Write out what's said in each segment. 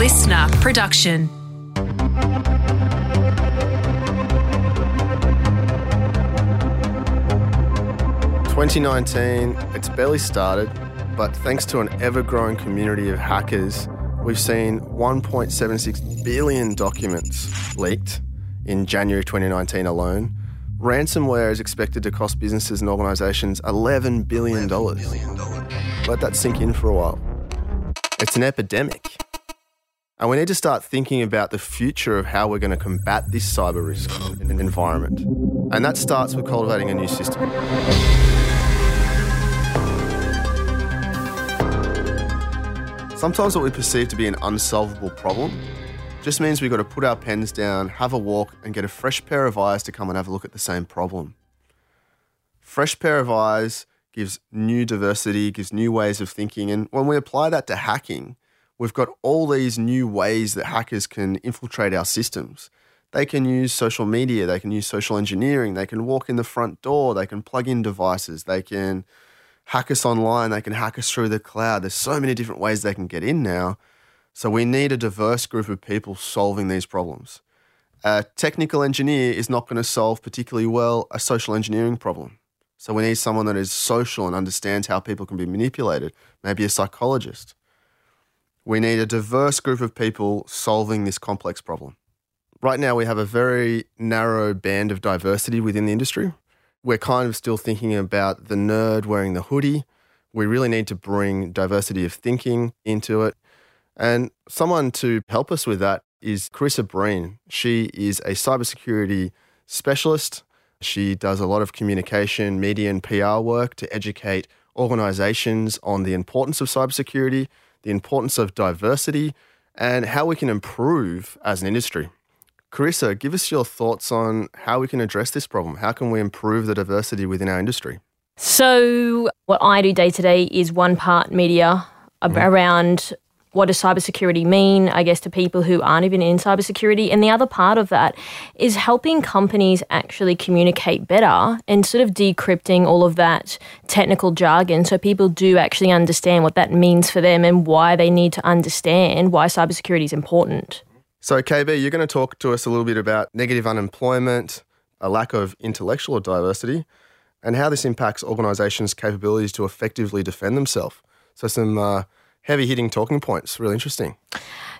listener production. Twenty nineteen, it's barely started, but thanks to an ever-growing community of hackers, we've seen 1.76 billion documents leaked in January 2019 alone. Ransomware is expected to cost businesses and organisations $11 billion. Let that sink in for a while. It's an epidemic. And we need to start thinking about the future of how we're going to combat this cyber risk environment. And that starts with cultivating a new system. Sometimes what we perceive to be an unsolvable problem just means we've got to put our pens down, have a walk, and get a fresh pair of eyes to come and have a look at the same problem. Fresh pair of eyes gives new diversity, gives new ways of thinking. And when we apply that to hacking, we've got all these new ways that hackers can infiltrate our systems. They can use social media, they can use social engineering, they can walk in the front door, they can plug in devices, they can hack us online, they can hack us through the cloud. There's so many different ways they can get in now. So we need a diverse group of people solving these problems. A technical engineer is not going to solve particularly well a social engineering problem. So we need someone that is social and understands how people can be manipulated, maybe a psychologist. We need a diverse group of people solving this complex problem. Right now, we have a very narrow band of diversity within the industry. We're kind of still thinking about the nerd wearing the hoodie. We really need to bring diversity of thinking into it. And someone to help us with that is Karissa Breen. She is a cybersecurity specialist. She does a lot of communication, media, and PR work to educate organizations on the importance of cybersecurity, the importance of diversity, and how we can improve as an industry. Karissa, give us your thoughts on how we can address this problem. How can we improve the diversity within our industry? So, what I do day to day is one part media mm-hmm. around what does cybersecurity mean, I guess, to people who aren't even in cybersecurity. And the other part of that is helping companies actually communicate better and sort of decrypting all of that technical jargon so people do actually understand what that means for them and why they need to understand why cybersecurity is important. So, KB, you're going to talk to us a little bit about negative unemployment, a lack of intellectual diversity, and how this impacts organisations' capabilities to effectively defend themselves. So, some uh, heavy hitting talking points. Really interesting.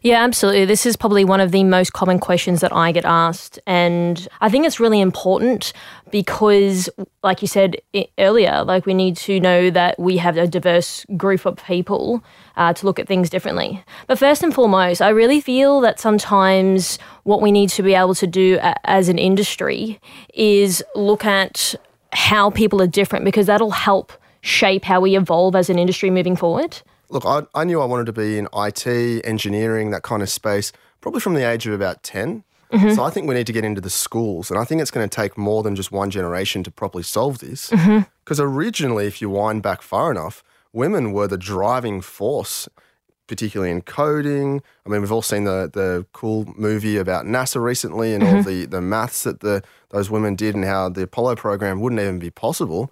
Yeah, absolutely. This is probably one of the most common questions that I get asked. And I think it's really important because, like you said earlier, like we need to know that we have a diverse group of people uh, to look at things differently. But first and foremost, I really feel that sometimes what we need to be able to do as an industry is look at how people are different because that'll help shape how we evolve as an industry moving forward. Look, I, I knew I wanted to be in IT, engineering, that kind of space, probably from the age of about 10. Mm-hmm. So I think we need to get into the schools. And I think it's going to take more than just one generation to properly solve this. Because mm-hmm. originally, if you wind back far enough, women were the driving force, particularly in coding. I mean, we've all seen the, the cool movie about NASA recently and mm-hmm. all the, the maths that the, those women did and how the Apollo program wouldn't even be possible.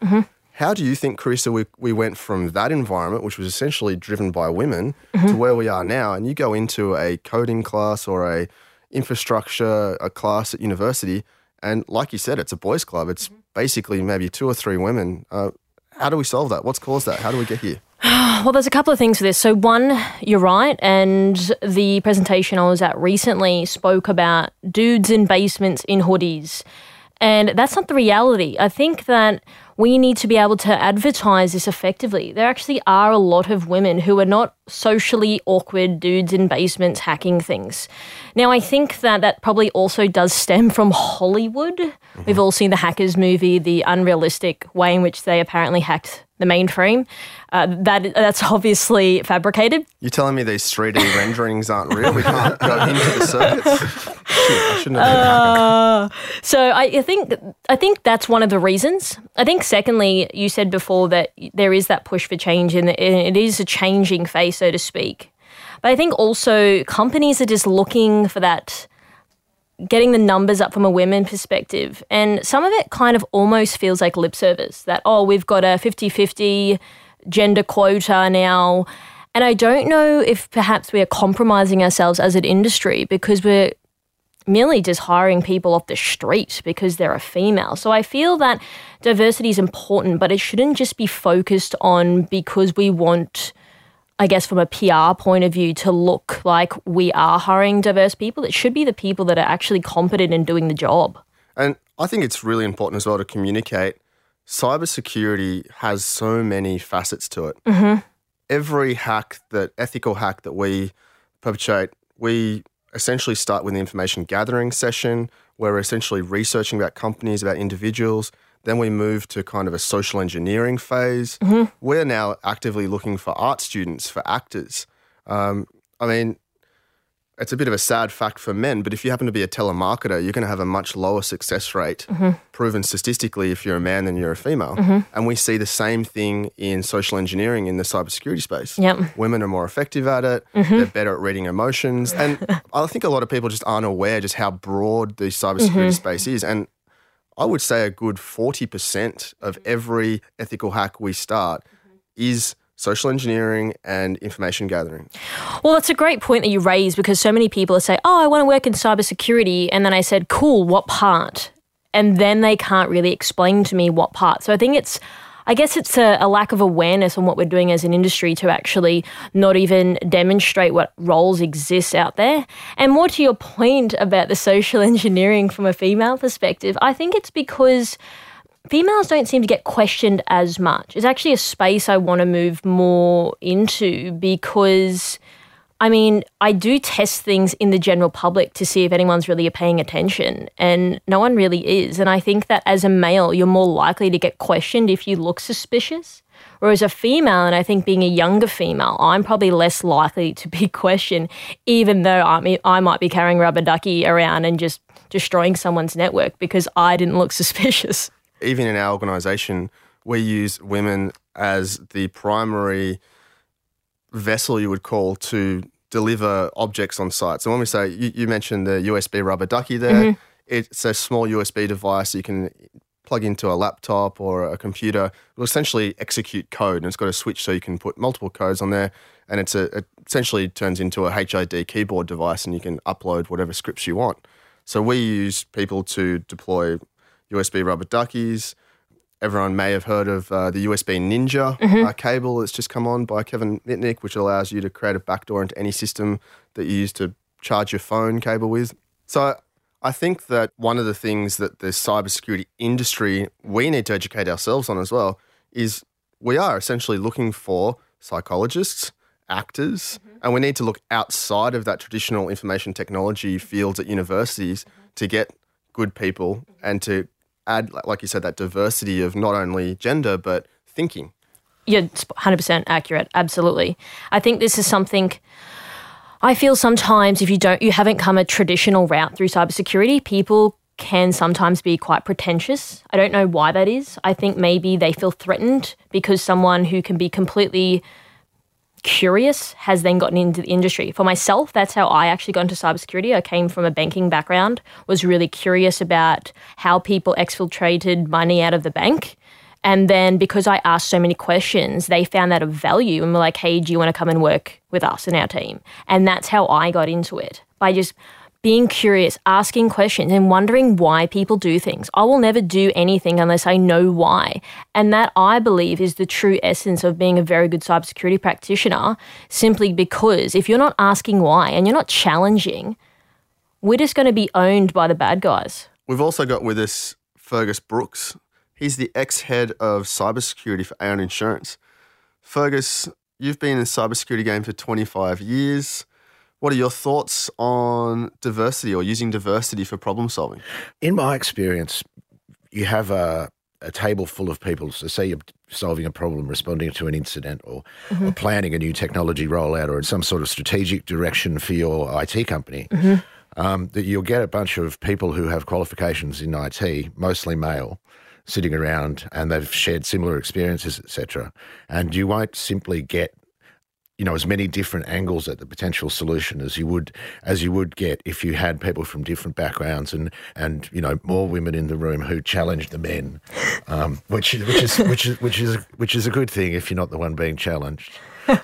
How do you think, Karissa, we, we went from that environment, which was essentially driven by women, mm-hmm. to where we are now? And you go into a coding class or a infrastructure a class at university, and like you said, it's a boys' club. It's mm-hmm. basically maybe two or three women. Uh, how do we solve that? What's caused that? How do we get here? Well, there's a couple of things for this. So, one, you're right, and the presentation I was at recently spoke about dudes in basements in hoodies. And that's not the reality. I think that we need to be able to advertise this effectively. There actually are a lot of women who are not socially awkward dudes in basements hacking things. Now, I think that that probably also does stem from Hollywood. Mm-hmm. We've all seen the Hackers movie, the unrealistic way in which they apparently hacked the mainframe. Uh, that that's obviously fabricated. You're telling me these 3D renderings aren't real? We can't go into the circuits. I shouldn't have uh, so I, I think I think that's one of the reasons. I think secondly, you said before that there is that push for change, and it is a changing face, so to speak. But I think also companies are just looking for that getting the numbers up from a women perspective. And some of it kind of almost feels like lip service that, oh, we've got a 50 50 gender quota now. And I don't know if perhaps we are compromising ourselves as an industry because we're merely just hiring people off the street because they're a female. So I feel that diversity is important, but it shouldn't just be focused on because we want. I guess from a PR point of view, to look like we are hiring diverse people, it should be the people that are actually competent in doing the job. And I think it's really important as well to communicate. Cybersecurity has so many facets to it. Mm-hmm. Every hack that ethical hack that we perpetrate, we essentially start with the information gathering session where we're essentially researching about companies, about individuals. Then we move to kind of a social engineering phase. Mm-hmm. We're now actively looking for art students, for actors. Um, I mean, it's a bit of a sad fact for men, but if you happen to be a telemarketer, you're going to have a much lower success rate, Mm-hmm. proven statistically, if you're a man than you're a female. And we see the same thing in social engineering in the cybersecurity space. Yep. Women are more effective at it. They're better at reading emotions. And I think a lot of people just aren't aware just how broad the cybersecurity space is. And I would say a good 40% of mm. every ethical hack we start mm-hmm. is social engineering and information gathering. Well, that's a great point that you raise because so many people say, "Oh, I want to work in cybersecurity," and then I said, "Cool, what part?" And then they can't really explain to me what part. So I think it's, I guess it's a, a lack of awareness on what we're doing as an industry to actually not even demonstrate what roles exist out there. And more to your point about the social engineering from a female perspective, I think it's because females don't seem to get questioned as much. It's actually a space I want to move more into because, I mean, I do test things in the general public to see if anyone's really paying attention, and no one really is. And I think that as a male, you're more likely to get questioned if you look suspicious. Whereas a female, and I think being a younger female, I'm probably less likely to be questioned, even though I, mean, I might be carrying rubber ducky around and just destroying someone's network because I didn't look suspicious. even in our organisation, we use women as the primary vessel you would call to deliver objects on site. So when we say you, you mentioned the USB rubber ducky there, mm-hmm. it's a small USB device you can plug into a laptop or a computer. It will essentially execute code, and it's got a switch so you can put multiple codes on there. And it's a it essentially turns into a HID keyboard device, and you can upload whatever scripts you want. So we use people to deploy USB rubber duckies. Everyone may have heard of uh, the USB Ninja uh, cable that's just come on by Kevin Mitnick, which allows you to create a backdoor into any system that you use to charge your phone cable with. So I think that one of the things that the cybersecurity industry we need to educate ourselves on as well is we are essentially looking for psychologists, actors, and we need to look outside of that traditional information technology fields at universities to get good people and to add, like- you said, that diversity of not only gender but thinking. You're 100% accurate. Absolutely. I think this is something I feel sometimes if you don't, you haven't come a traditional route through cybersecurity, people can sometimes be quite pretentious. I don't know why that is. I think maybe they feel threatened because someone who can be completely curious has then gotten into the industry. For myself, that's how I actually got into cybersecurity. I came from a banking background, was really curious about how people exfiltrated money out of the bank. And then because I asked so many questions, they found that of value and were like, hey, do you want to come and work with us and our team? And that's how I got into it by just being curious, asking questions, and wondering why people do things. I will never do anything unless I know why. And that I believe is the true essence of being a very good cybersecurity practitioner, simply because if you're not asking why and you're not challenging, we're just going to be owned by the bad guys. We've also got with us Fergus Brooks. He's the ex head of cybersecurity for Aon Insurance. Fergus, you've been in the cybersecurity game for 25 years. What are your thoughts on diversity or using diversity for problem solving? In my experience, you have a, a table full of people. So, say you're solving a problem, responding to an incident, or, or planning a new technology rollout, or some sort of strategic direction for your IT company. Um, that you'll get a bunch of people who have qualifications in IT, mostly male, sitting around, and they've shared similar experiences, etc. And you won't simply get you know as many different angles at the potential solution as you would as you would get if you had people from different backgrounds and and you know more women in the room who challenge the men, um, which which is which is which is which is a good thing if you're not the one being challenged.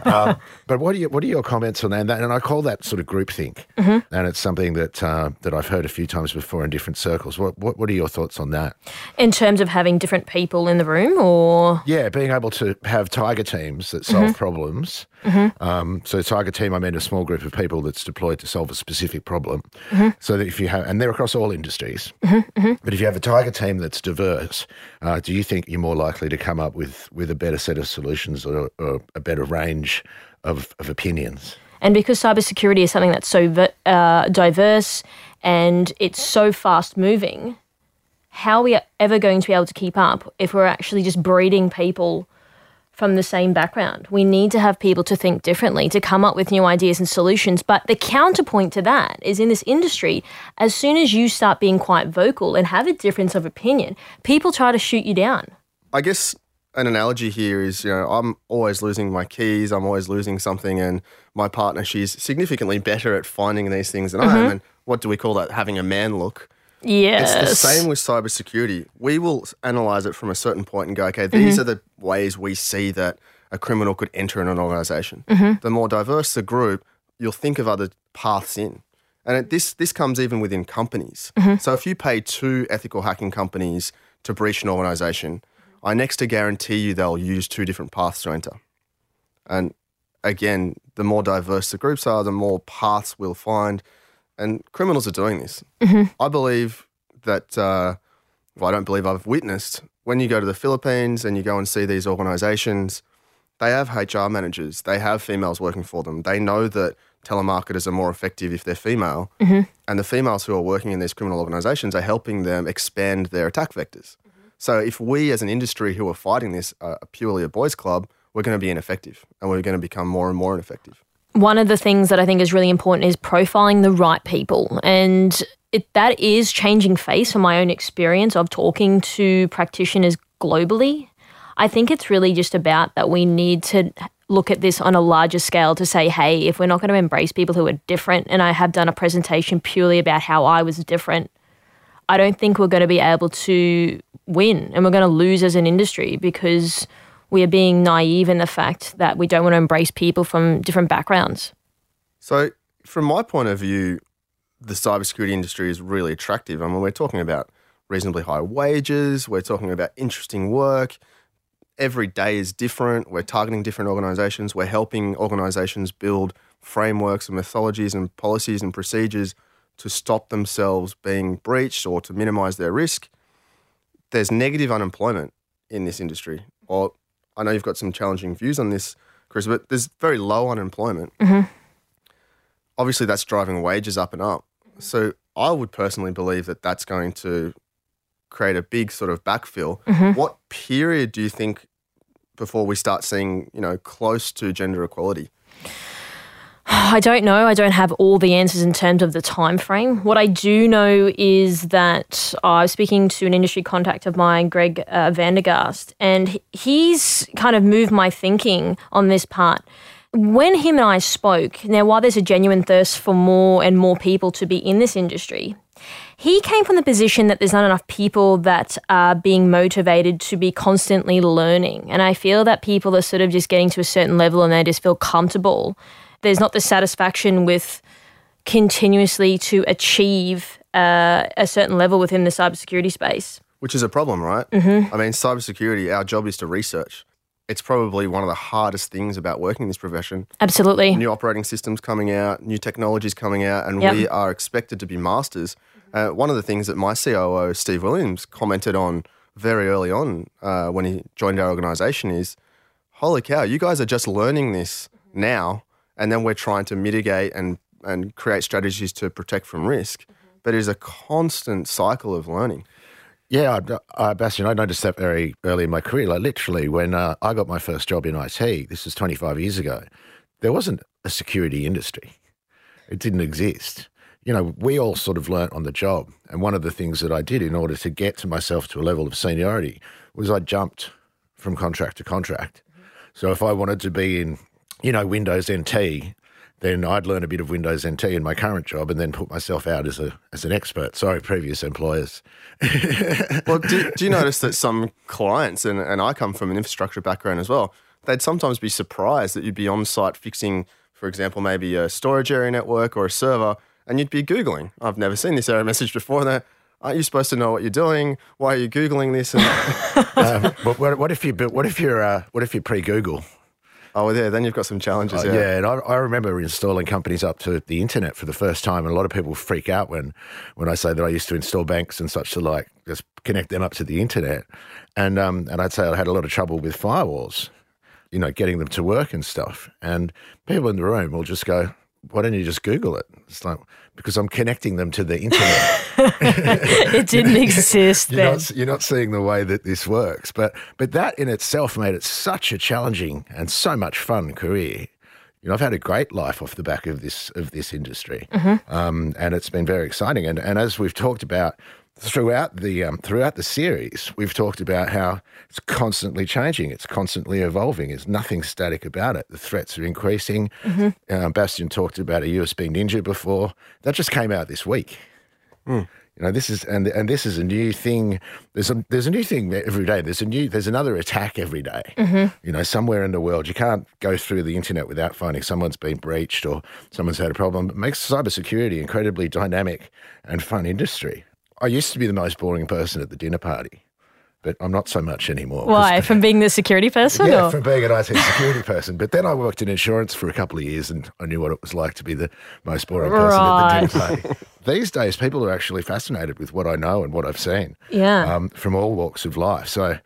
Um, but what are you, what are your comments on that? And I call that sort of groupthink, mm-hmm. and it's something that uh, that I've heard a few times before in different circles. What, what what are your thoughts on that? In terms of having different people in the room, or yeah, being able to have tiger teams that solve mm-hmm. problems. Mm-hmm. Um, so tiger team, I mean a small group of people that's deployed to solve a specific problem. Mm-hmm. So that if you have, and they're across all industries. Mm-hmm. Mm-hmm. But if you have a tiger team that's diverse, uh, do you think you're more likely to come up with with a better set of solutions or, or a better range of, of opinions? And because cybersecurity is something that's so uh, diverse and it's so fast moving, how are we ever going to be able to keep up if we're actually just breeding people from the same background? We need to have people to think differently, to come up with new ideas and solutions. But the counterpoint to that is in this industry, as soon as you start being quite vocal and have a difference of opinion, people try to shoot you down. I guess an analogy here is, you know, I'm always losing my keys, I'm always losing something, and my partner, she's significantly better at finding these things than mm-hmm. I am. Mm-hmm. And what do we call that? Having a man look. Yes. It's the same with cybersecurity. We will analyze it from a certain point and go, okay, these mm-hmm. are the ways we see that a criminal could enter in an organization. Mm-hmm. The more diverse the group, you'll think of other paths in. And it, this this comes even within companies. Mm-hmm. So if you pay two ethical hacking companies to breach an organization, I next to guarantee you they'll use two different paths to enter. And again, the more diverse the groups are, the more paths we'll find. And criminals are doing this. Mm-hmm. I believe that, uh, well, I don't believe I've witnessed when you go to the Philippines and you go and see these organizations, they have HR managers, they have females working for them. They know that telemarketers are more effective if they're female. Mm-hmm. And the females who are working in these criminal organizations are helping them expand their attack vectors. So if we as an industry who are fighting this are purely a boys' club, we're going to be ineffective and we're going to become more and more ineffective. One of the things that I think is really important is profiling the right people. And it, that is changing face from my own experience of talking to practitioners globally. I think it's really just about that we need to look at this on a larger scale to say, hey, if we're not going to embrace people who are different, and I have done a presentation purely about how I was different, I don't think we're going to be able to win and we're going to lose as an industry because we are being naive in the fact that we don't want to embrace people from different backgrounds. So, from my point of view, the cybersecurity industry is really attractive. I mean, we're talking about reasonably high wages, we're talking about interesting work. Every day is different. We're targeting different organizations. We're helping organizations build frameworks and methodologies and policies and procedures to stop themselves being breached or to minimize their risk there's negative unemployment in this industry. Or I know you've got some challenging views on this, Chris, but there's very low unemployment. Mm-hmm. Obviously, that's driving wages up and up. So I would personally believe that that's going to create a big sort of backfill. Mm-hmm. What period do you think before we start seeing, you know, close to gender equality? I don't know. I don't have all the answers in terms of the time frame. What I do know is that uh, I was speaking to an industry contact of mine, Greg uh, Vandergast, and he's kind of moved my thinking on this part. When him and I spoke, now while there's a genuine thirst for more and more people to be in this industry, he came from the position that there's not enough people that are being motivated to be constantly learning. And I feel that people are sort of just getting to a certain level and they just feel comfortable there's not the satisfaction with continuously to achieve uh, a certain level within the cybersecurity space. Which is a problem, right? Mm-hmm. I mean, cybersecurity, our job is to research. It's probably one of the hardest things about working in this profession. Absolutely. New operating systems coming out, new technologies coming out, and yep. we are expected to be masters. Uh, one of the things that my COO, Steve Williams, commented on very early on uh, when he joined our organization is holy cow, you guys are just learning this now and then we're trying to mitigate and and create strategies to protect from risk. Mm-hmm. But it is a constant cycle of learning. Yeah, uh, Bastien, I noticed that very early in my career. Like literally, when uh, I got my first job in IT, this was 25 years ago, there wasn't a security industry. It didn't exist. You know, we all sort of learnt on the job. And one of the things that I did in order to get to myself to a level of seniority was I jumped from contract to contract. Mm-hmm. So if I wanted to be in you know, Windows NT, then I'd learn a bit of Windows NT in my current job and then put myself out as a as an expert. Sorry, previous employers. well, do, do, you notice that some clients, and, and I come from an infrastructure background as well, they'd sometimes be surprised that you'd be on site fixing, for example, maybe a storage area network or a server, and you'd be Googling. I've never seen this error message before. They're, aren't you supposed to know what you're doing? Why are you Googling this? And, um, what, what, if you what if you're uh, what if you're pre-Google? Oh, yeah, then you've got some challenges. Uh, yeah. yeah, and I, I, remember installing companies up to the internet for the first time, and a lot of people freak out when, when I say that I used to install banks and such to like just connect them up to the internet, and um, and I'd say I had a lot of trouble with firewalls, you know, getting them to work and stuff, and people in the room will just go, "Why don't you just Google it?" It's like because I'm connecting them to the internet. it didn't exist you're then. Not, you're not seeing the way that this works. But but that in itself made it such a challenging and so much fun career. You know, I've had a great life off the back of this of this industry, mm-hmm. um, and it's been very exciting. And and as we've talked about throughout the um, throughout the series, we've talked about how it's constantly changing, it's constantly evolving. There's nothing static about it. The threats are increasing. Mm-hmm. Um, Bastien talked about a USB Ninja before. That just came out this week. Mm. You know, this is and and this is a new thing. There's a there's a new thing every day. There's a new there's another attack every day. Mm-hmm. You know, somewhere in the world, you can't go through the internet without finding someone's been breached or someone's had a problem. It makes cybersecurity incredibly dynamic and fun industry. I used to be the most boring person at the dinner party but I'm not so much anymore. Why? From being the security person? Yeah, or? from being an IT security person. But then I worked in insurance for a couple of years and I knew what it was like to be the most boring person right. at the party. These days, people are actually fascinated with what I know and what I've seen yeah. Um, from all walks of life. So,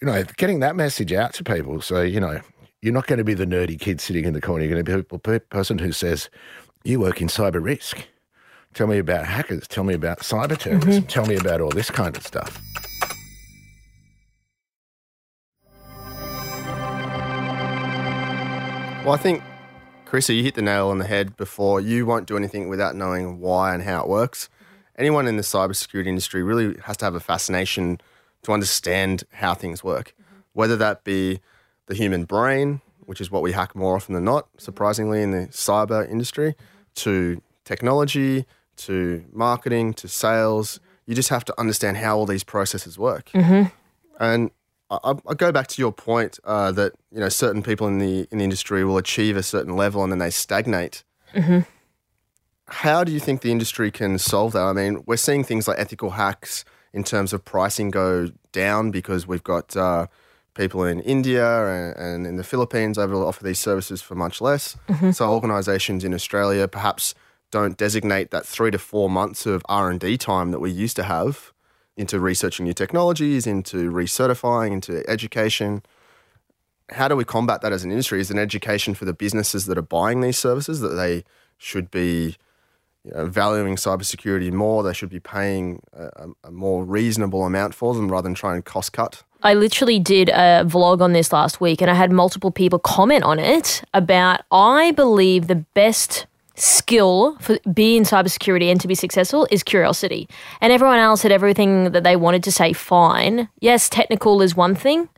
you know, getting that message out to people. So, you know, you're not going to be the nerdy kid sitting in the corner. You're going to be a person who says, you work in cyber risk. Tell me about hackers. Tell me about cyber terrorism. Mm-hmm. Tell me about all this kind of stuff. Well, I think, Karissa, you hit the nail on the head before. You won't do anything without knowing why and how it works. Anyone in the cybersecurity industry really has to have a fascination to understand how things work, whether that be the human brain, which is what we hack more often than not, surprisingly, in the cyber industry, to technology, to marketing, to sales. You just have to understand how all these processes work. Mm-hmm. And I, I, go back to your point uh, that you know certain people in the in the industry will achieve a certain level and then they stagnate. Mm-hmm. How do you think the industry can solve that? I mean, we're seeing things like ethical hacks in terms of pricing go down because we've got uh, people in India and, and, in the Philippines able to offer these services for much less. Mm-hmm. So organisations in Australia perhaps don't designate that three to four months of R and D time that we used to have into researching new technologies, into recertifying, into education. How do we combat that as an industry? Is an education for the businesses that are buying these services that they should be you know, valuing cybersecurity more? They should be paying a, a more reasonable amount for them rather than trying to cost cut. I literally did a vlog on this last week and I had multiple people comment on it about I believe the best skill for be in cybersecurity and to be successful is curiosity. And everyone else had everything that they wanted to say fine. Yes, technical is one thing.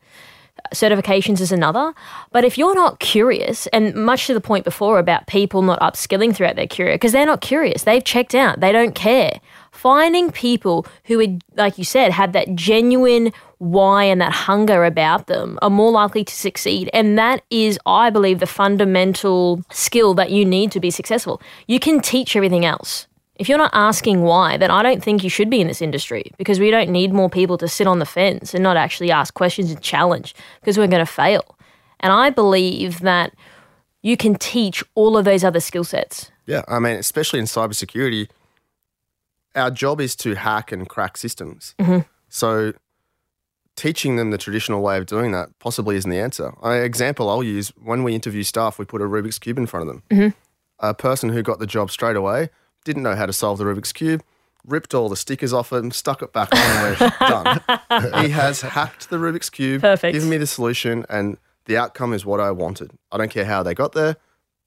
Certifications is another. But if you're not curious, and much to the point before about people not upskilling throughout their career, because they're not curious, they've checked out, they don't care. Finding people who would, like you said, have that genuine why and that hunger about them are more likely to succeed. And that is, I believe, the fundamental skill that you need to be successful. You can teach everything else. If you're not asking why, then I don't think you should be in this industry because we don't need more people to sit on the fence and not actually ask questions and challenge because we're going to fail. And I believe that you can teach all of those other skill sets. Yeah, I mean, especially in cybersecurity, our job is to hack and crack systems. Mm-hmm. So teaching them the traditional way of doing that possibly isn't the answer. An example I'll use when we interview staff, we put a Rubik's Cube in front of them. Mm-hmm. A person who got the job straight away didn't know how to solve the Rubik's Cube, ripped all the stickers off it and stuck it back on and we're done. he has hacked the Rubik's Cube, Perfect. given me the solution, and the outcome is what I wanted. I don't care how they got there,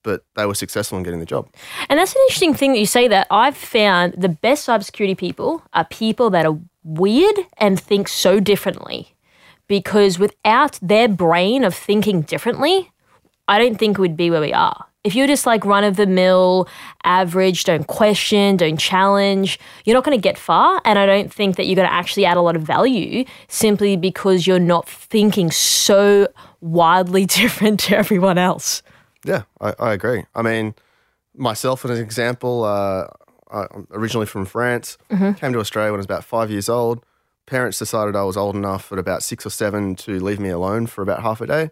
but they were successful in getting the job. And that's an interesting thing that you say that. I've found the best cybersecurity people are people that are weird and think so differently. Because without their brain of thinking differently, I don't think we'd be where we are. If you're just like run of the mill, average, don't question, don't challenge, you're not going to get far. And I don't think that you're going to actually add a lot of value simply because you're not thinking so wildly different to everyone else. Yeah, I, I agree. I mean, myself, as an example, uh, I'm originally from France, came to Australia when I was about five years old. Parents decided I was old enough at about six or seven to leave me alone for about half a day.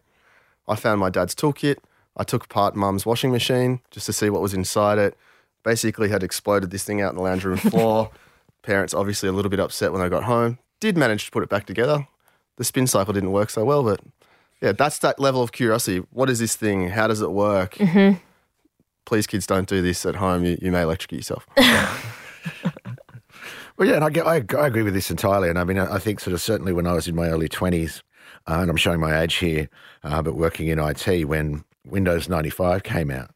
I found my dad's toolkit. I took apart mum's washing machine just to see what was inside it. Basically, had exploded this thing out in the lounge room floor. Parents obviously a little bit upset when I got home. Did manage to put it back together. The spin cycle didn't work so well, but yeah, that's that level of curiosity. What is this thing? How does it work? Please, kids, don't do this at home. You, you may electrocute yourself. Well, yeah, and I, get, I, I agree with this entirely. And I mean, I think sort of certainly when I was in my early 20s, uh, and I'm showing my age here, uh, but working in IT when Windows 95 came out,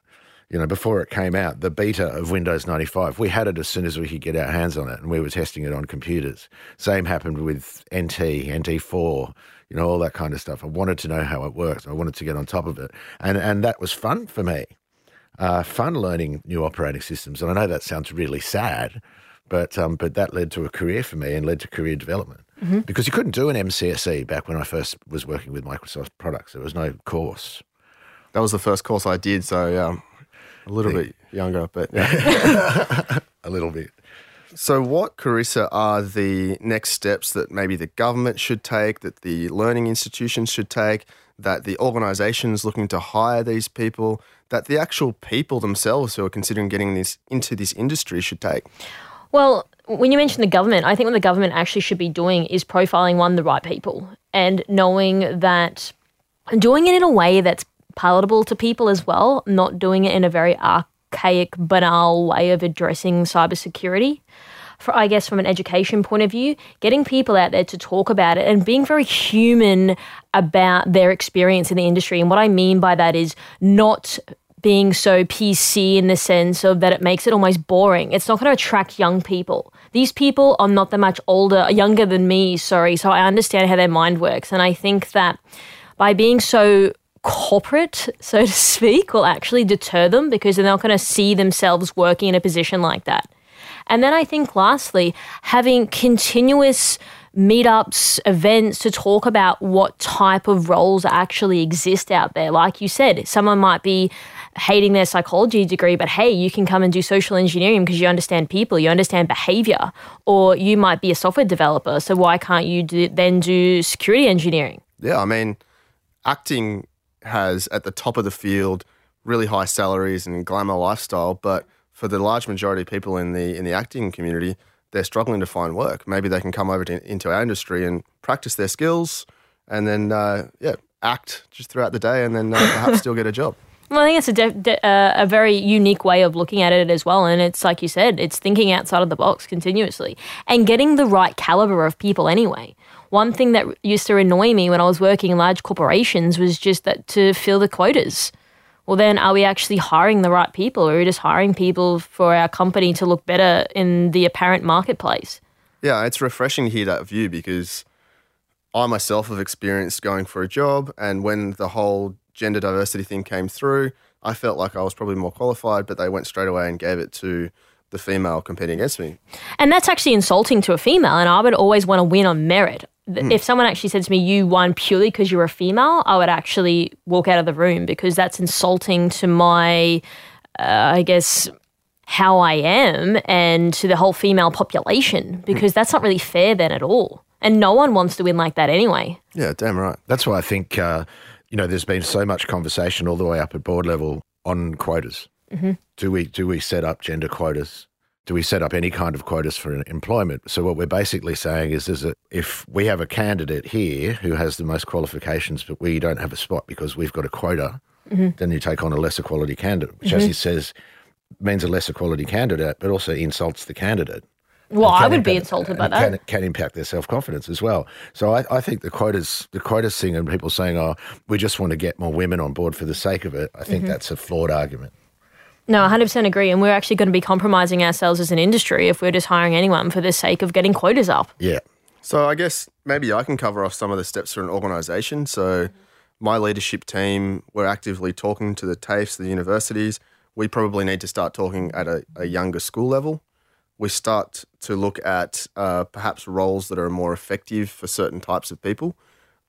you know, before it came out, the beta of Windows 95, we had it as soon as we could get our hands on it, and we were testing it on computers. Same happened with NT, NT4, you know, all that kind of stuff. I wanted to know how it worked. I wanted to get on top of it, and and that was fun for me. Uh, fun learning new operating systems, and I know that sounds really sad, but um, but that led to a career for me and led to career development. Because you couldn't do an MCSE back when I first was working with Microsoft products. There was no course. That was the first course I did, so um, a little bit younger, but yeah. A little bit. So, what, Karissa, are the next steps that maybe the government should take, that the learning institutions should take, that the organisations looking to hire these people, that the actual people themselves who are considering getting this into this industry should take? Well, when you mention the government, I think what the government actually should be doing is profiling one the right people and knowing that doing it in a way that's palatable to people as well, not doing it in a very archaic, banal way of addressing cybersecurity. For, I guess from an education point of view, getting people out there to talk about it and being very human about their experience in the industry. And what I mean by that is not being so PC in the sense of that it makes it almost boring. It's not going to attract young people. These people are not that much older, younger than me, sorry, so I understand how their mind works. And I think that by being so corporate, so to speak, will actually deter them because they're not going to see themselves working in a position like that. And then I think, lastly, having continuous meetups, events to talk about what type of roles actually exist out there. Like you said, someone might be hating their psychology degree, but hey, you can come and do social engineering because you understand people, you understand behavior, or you might be a software developer. So why can't you do, then do security engineering? Yeah, I mean, acting has at the top of the field really high salaries and glamour lifestyle, but for the large majority of people in the in the acting community, they're struggling to find work. Maybe they can come over to, into our industry and practice their skills, and then uh, yeah, act just throughout the day, and then uh, perhaps still get a job. Well, I think it's a, de- de- uh, a very unique way of looking at it as well. And it's like you said, it's thinking outside of the box continuously and getting the right caliber of people anyway. One thing that used to annoy me when I was working in large corporations was just that to fill the quotas. Well, then are we actually hiring the right people or are we just hiring people for our company to look better in the apparent marketplace? Yeah, it's refreshing to hear that view because I myself have experienced going for a job, and when the whole gender diversity thing came through, I felt like I was probably more qualified, but they went straight away and gave it to the female competing against me. And that's actually insulting to a female. And I would always want to win on merit. Th- If someone actually said to me, you won purely because you're a female, I would actually walk out of the room because that's insulting to my, uh, I guess, how I am and to the whole female population because that's not really fair then at all. And no one wants to win like that anyway. Yeah, damn right. That's why I think, uh, you know, there's been so much conversation all the way up at board level on quotas. Do we do we set up gender quotas? Do we set up any kind of quotas for employment? So what we're basically saying is, is that if we have a candidate here who has the most qualifications, but we don't have a spot because we've got a quota, then you take on a lesser quality candidate, which, as he says, means a lesser quality candidate, but also insults the candidate. Well, I would be insulted by that. Can, can impact their self confidence as well. So I, I think the quotas, the quotas thing, and people saying, "Oh, we just want to get more women on board for the sake of it," I think Mm-hmm. that's a flawed argument. No, 100% agree. And we're actually going to be compromising ourselves as an industry if we're just hiring anyone for the sake of getting quotas up. Yeah, So I guess maybe I can cover off some of the steps for an organisation. So my leadership team, we're actively talking to the TAFEs, the universities. We probably need to start talking at a, a younger school level. We start to look at uh, perhaps roles that are more effective for certain types of people.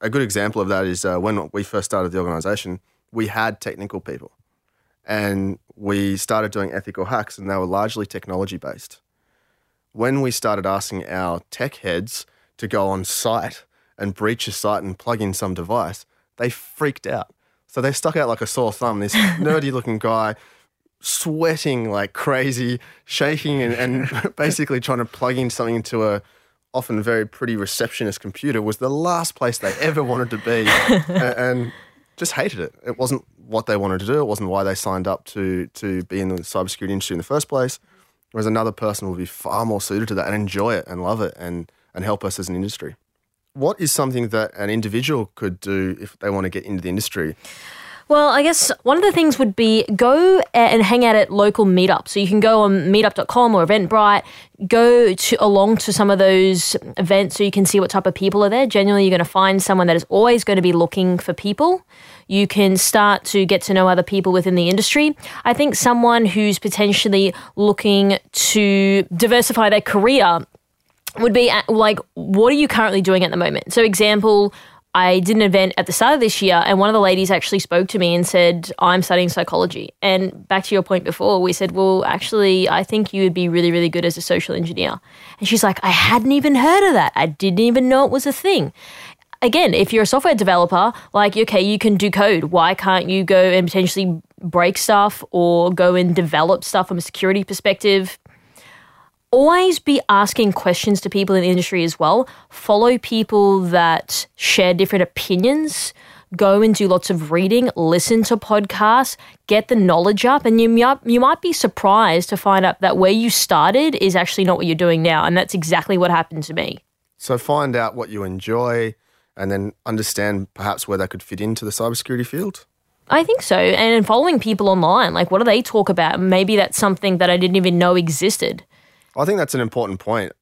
a good example of that is uh, when we first started the organization, we had technical people and we started doing ethical hacks, and they were largely technology based. When we started asking our tech heads to go on site and breach a site and plug in some device, they freaked out. So they stuck out like a sore thumb. This nerdy looking guy sweating like crazy, shaking, and, and basically trying to plug in something into a often very pretty receptionist computer was the last place they ever wanted to be and, and just hated it. It wasn't what they wanted to do. It wasn't why they signed up to to be in the cybersecurity industry in the first place. Whereas another person will be far more suited to that and enjoy it and love it and and help us as an industry. What is something that an individual could do if they want to get into the industry? Well, I guess one of the things would be go eh, and hang out at local meetups. So you can go on meetup.com or Eventbrite, go to along to some of those events so you can see what type of people are there. Generally, you're going to find someone that is always going to be looking for people. You can start to get to know other people within the industry. I think someone who's potentially looking to diversify their career would be uh, like, what are you currently doing at the moment? So, example, I did an event at the start of this year, and one of the ladies actually spoke to me and said, I'm studying psychology. And back to your point before, we said, Well, actually, I think you would be really, really good as a social engineer. And she's like, I hadn't even heard of that. I didn't even know it was a thing. Again, if you're a software developer, like, okay, you can do code. Why can't you go and potentially break stuff or go and develop stuff from a security perspective? Always be asking questions to people in the industry as well. Follow people that share different opinions. Go and do lots of reading, listen to podcasts, get the knowledge up, and you might, you might be surprised to find out that where you started is actually not what you're doing now. And that's exactly what happened to me. So find out what you enjoy and then understand perhaps where that could fit into the cybersecurity field. I think so. And following people online, like what do they talk about? Maybe that's something that I didn't even know existed. I think that's an important point.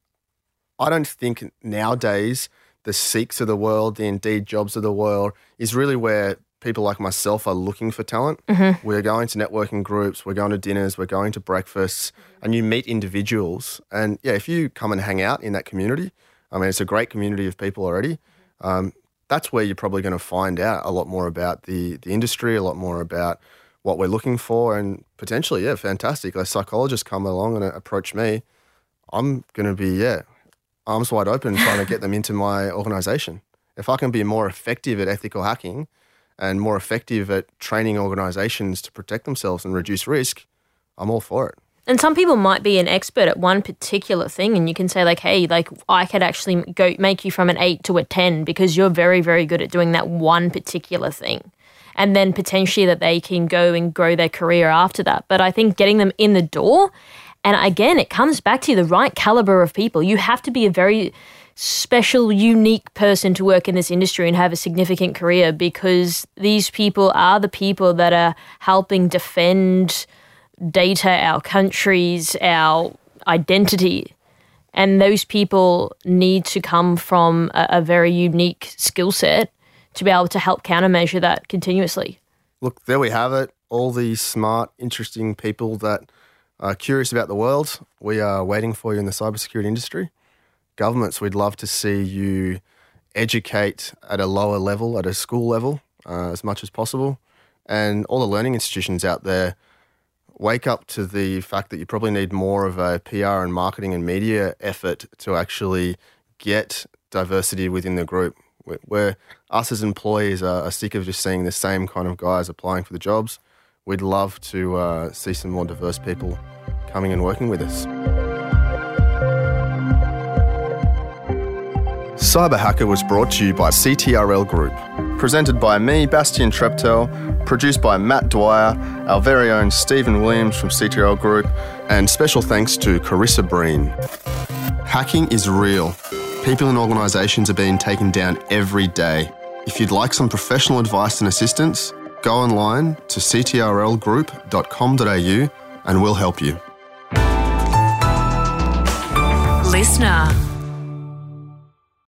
I don't think nowadays the Seeks of the world, the Indeed jobs of the world, is really where people like myself are looking for talent. Mm-hmm. We're going to networking groups, we're going to dinners, we're going to breakfasts, and you meet individuals. And yeah, if you come and hang out in that community, I mean, it's a great community of people already. Um, that's where you're probably going to find out a lot more about the the industry, a lot more about what we're looking for, and potentially, yeah, fantastic. A psychologist come along and approach me I'm going to be, yeah, arms wide open trying to get them into my organization. If I can be more effective at ethical hacking and more effective at training organizations to protect themselves and reduce risk, I'm all for it. And some people might be an expert at one particular thing, and you can say like, "Hey, like I could actually go make you from an eight to a ten because you're very, very good at doing that one particular thing." And then potentially that they can go and grow their career after that. But I think getting them in the door and again, it comes back to the right caliber of people. You have to be a very special, unique person to work in this industry and have a significant career because these people are the people that are helping defend data, our countries, our identity. And those people need to come from a, a very unique skill set to be able to help countermeasure that continuously. Look, there we have it. All these smart, interesting people that uh, curious about the world, we are waiting for you in the cybersecurity industry. Governments, we'd love to see you educate at a lower level, at a school level, uh, as much as possible. And all the learning institutions out there, wake up to the fact that you probably need more of a PR and marketing and media effort to actually get diversity within the group. Where us as employees are, sick of just seeing the same kind of guys applying for the jobs we'd love to uh, see some more diverse people coming and working with us. Cyber Hacker was brought to you by CTRL Group. Presented by me, Bastien Treptel, produced by Matt Dwyer, our very own Stephen Williams from CTRL Group, and special thanks to Karissa Breen. Hacking is real. People and organisations are being taken down every day. If you'd like some professional advice and assistance, go online to ctrlgroup.com.au and we'll help you. Listener.